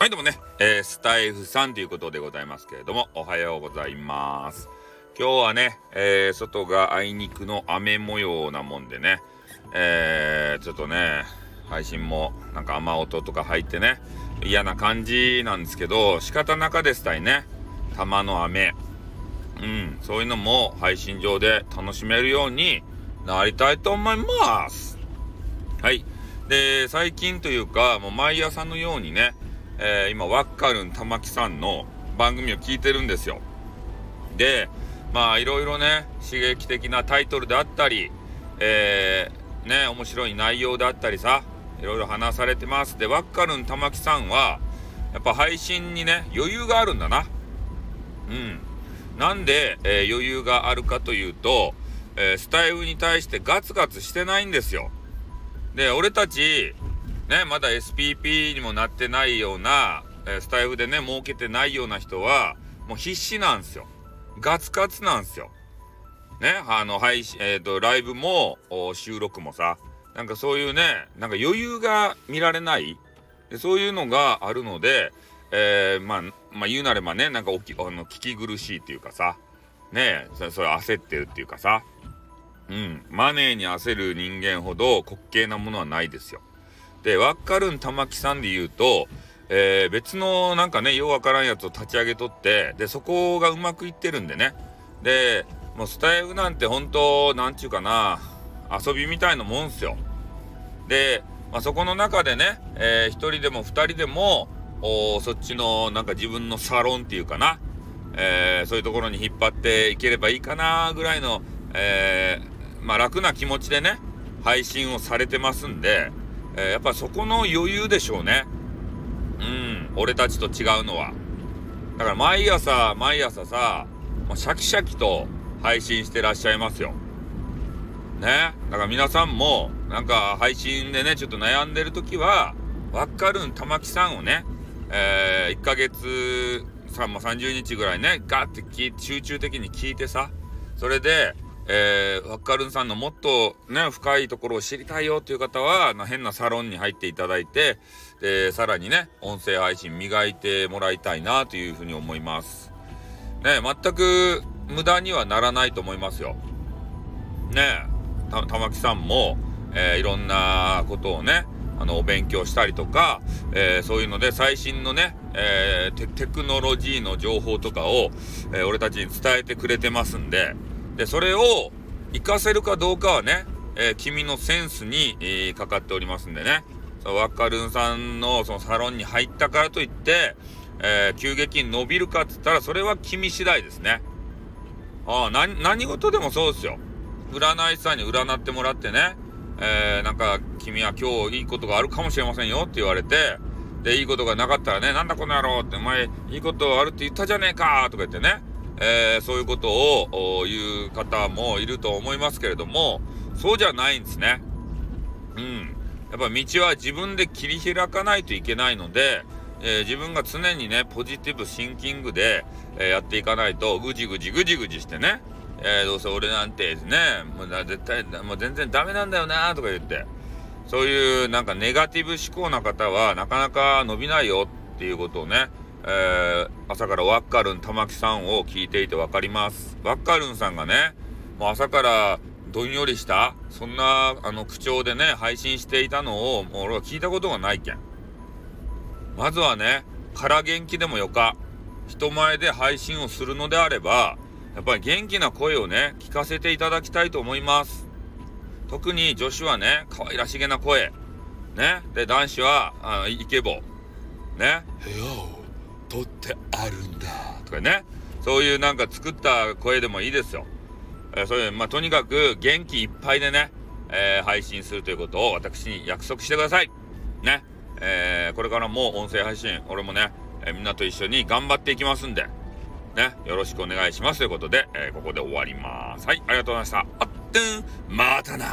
はい、どうもね、えー、スタイフさんということでございますけれども、おはようございます。今日はね、えー、外があいにくの雨模様なもんでね、えー、ちょっとね、配信もなんか雨音とか入ってね、嫌な感じなんですけど、仕方なかですたいね、玉の雨。うん、そういうのも配信上で楽しめるようになりたいと思います。はい。で、最近というか、もう毎朝のようにね、えー、今、ワッカルン玉木さんの番組を聞いてるんですよ。で、まあ、いろいろね、刺激的なタイトルであったり、えー、ね、面白い内容であったりさ、いろいろ話されてます。で、ワッカルン玉木さんは、やっぱ配信にね、余裕があるんだな。うん。なんで、えー、余裕があるかというと、えー、スタイルに対してガツガツしてないんですよ。で、俺たち、ね、まだ SPP にもなってないような、えー、スタイフでね、儲けてないような人は、もう必死なんですよ。ガツガツなんですよ。ね、あの、配信、えっ、ー、と、ライブも、収録もさ、なんかそういうね、なんか余裕が見られないでそういうのがあるので、えー、まあ、まあ、言うなればね、なんかおき、あの、聞き苦しいっていうかさ、ねそそれ焦ってるっていうかさ、うん、マネーに焦る人間ほど滑稽なものはないですよ。で、わかるん玉木さんで言うと、えー、別のなんかね、ようわからんやつを立ち上げとって、で、そこがうまくいってるんでね。で、もうスタイルなんて本当、なんちゅうかな、遊びみたいなもんすよ。で、まあ、そこの中でね、えー、1人でも2人でも、おそっちのなんか自分のサロンっていうかな、えー、そういうところに引っ張っていければいいかなぐらいの、えー、まあ、楽な気持ちでね、配信をされてますんで、えー、やっぱそこの余裕でしょうね。うん、俺たちと違うのは。だから毎朝、毎朝さ、もうシャキシャキと配信してらっしゃいますよ。ね。だから皆さんも、なんか配信でね、ちょっと悩んでる時は、わかるん玉木さんをね、えー、1ヶ月、さ、まあ、30日ぐらいね、ガーって集中的に聞いてさ、それで、えー、ワッカルンさんのもっとね、深いところを知りたいよっていう方は、変なサロンに入っていただいて、で、さらにね、音声配信磨いてもらいたいなというふうに思います。ね、全く無駄にはならないと思いますよ。ねた、玉木さんも、えー、いろんなことをね、あの、お勉強したりとか、えー、そういうので最新のね、えー、テクノロジーの情報とかを、えー、俺たちに伝えてくれてますんで、で、それを活かせるかどうかはね、え君のセンスに、えー、かかっておりますんでね、そのワッカルンさんのそのサロンに入ったからといって、え急激に伸びるかって言ったら、それは君次第ですね。ああ、何、何事でもそうですよ。占い師さんに占ってもらってね、えー、なんか、君は今日いいことがあるかもしれませんよって言われて、で、いいことがなかったらね、なんだこの野郎って、お前、いいことあるって言ったじゃねえかとか言ってね、えー、そういうことを言う方もいると思いますけれども、そうじゃないんですね。うん。やっぱ道は自分で切り開かないといけないので、えー、自分が常にね、ポジティブシンキングで、えー、やっていかないと、ぐじぐじぐじぐじしてね、えー、どうせ俺なんてね、もう絶対、もう全然ダメなんだよなとか言って、そういうなんかネガティブ思考な方はなかなか伸びないよっていうことをね、えー、朝からワッカルン玉木さんを聞いていてわかります。ワッカルンさんがね、もう朝からどんよりした、そんなあの口調でね、配信していたのを、もう俺は聞いたことがないけん。まずはね、空元気でもよか、人前で配信をするのであれば、やっぱり元気な声をね、聞かせていただきたいと思います。特に女子はね、可愛らしげな声。ね。で、男子は、あイケボ。ね。取ってあるんだ。とかね。そういうなんか作った声でもいいですよ。えー、そういう、まあ、とにかく元気いっぱいでね、えー、配信するということを私に約束してください。ね。えー、これからも音声配信、俺もね、えみんなと一緒に頑張っていきますんで、ね、よろしくお願いしますということで、えー、ここで終わります。はい、ありがとうございました。あってん、またな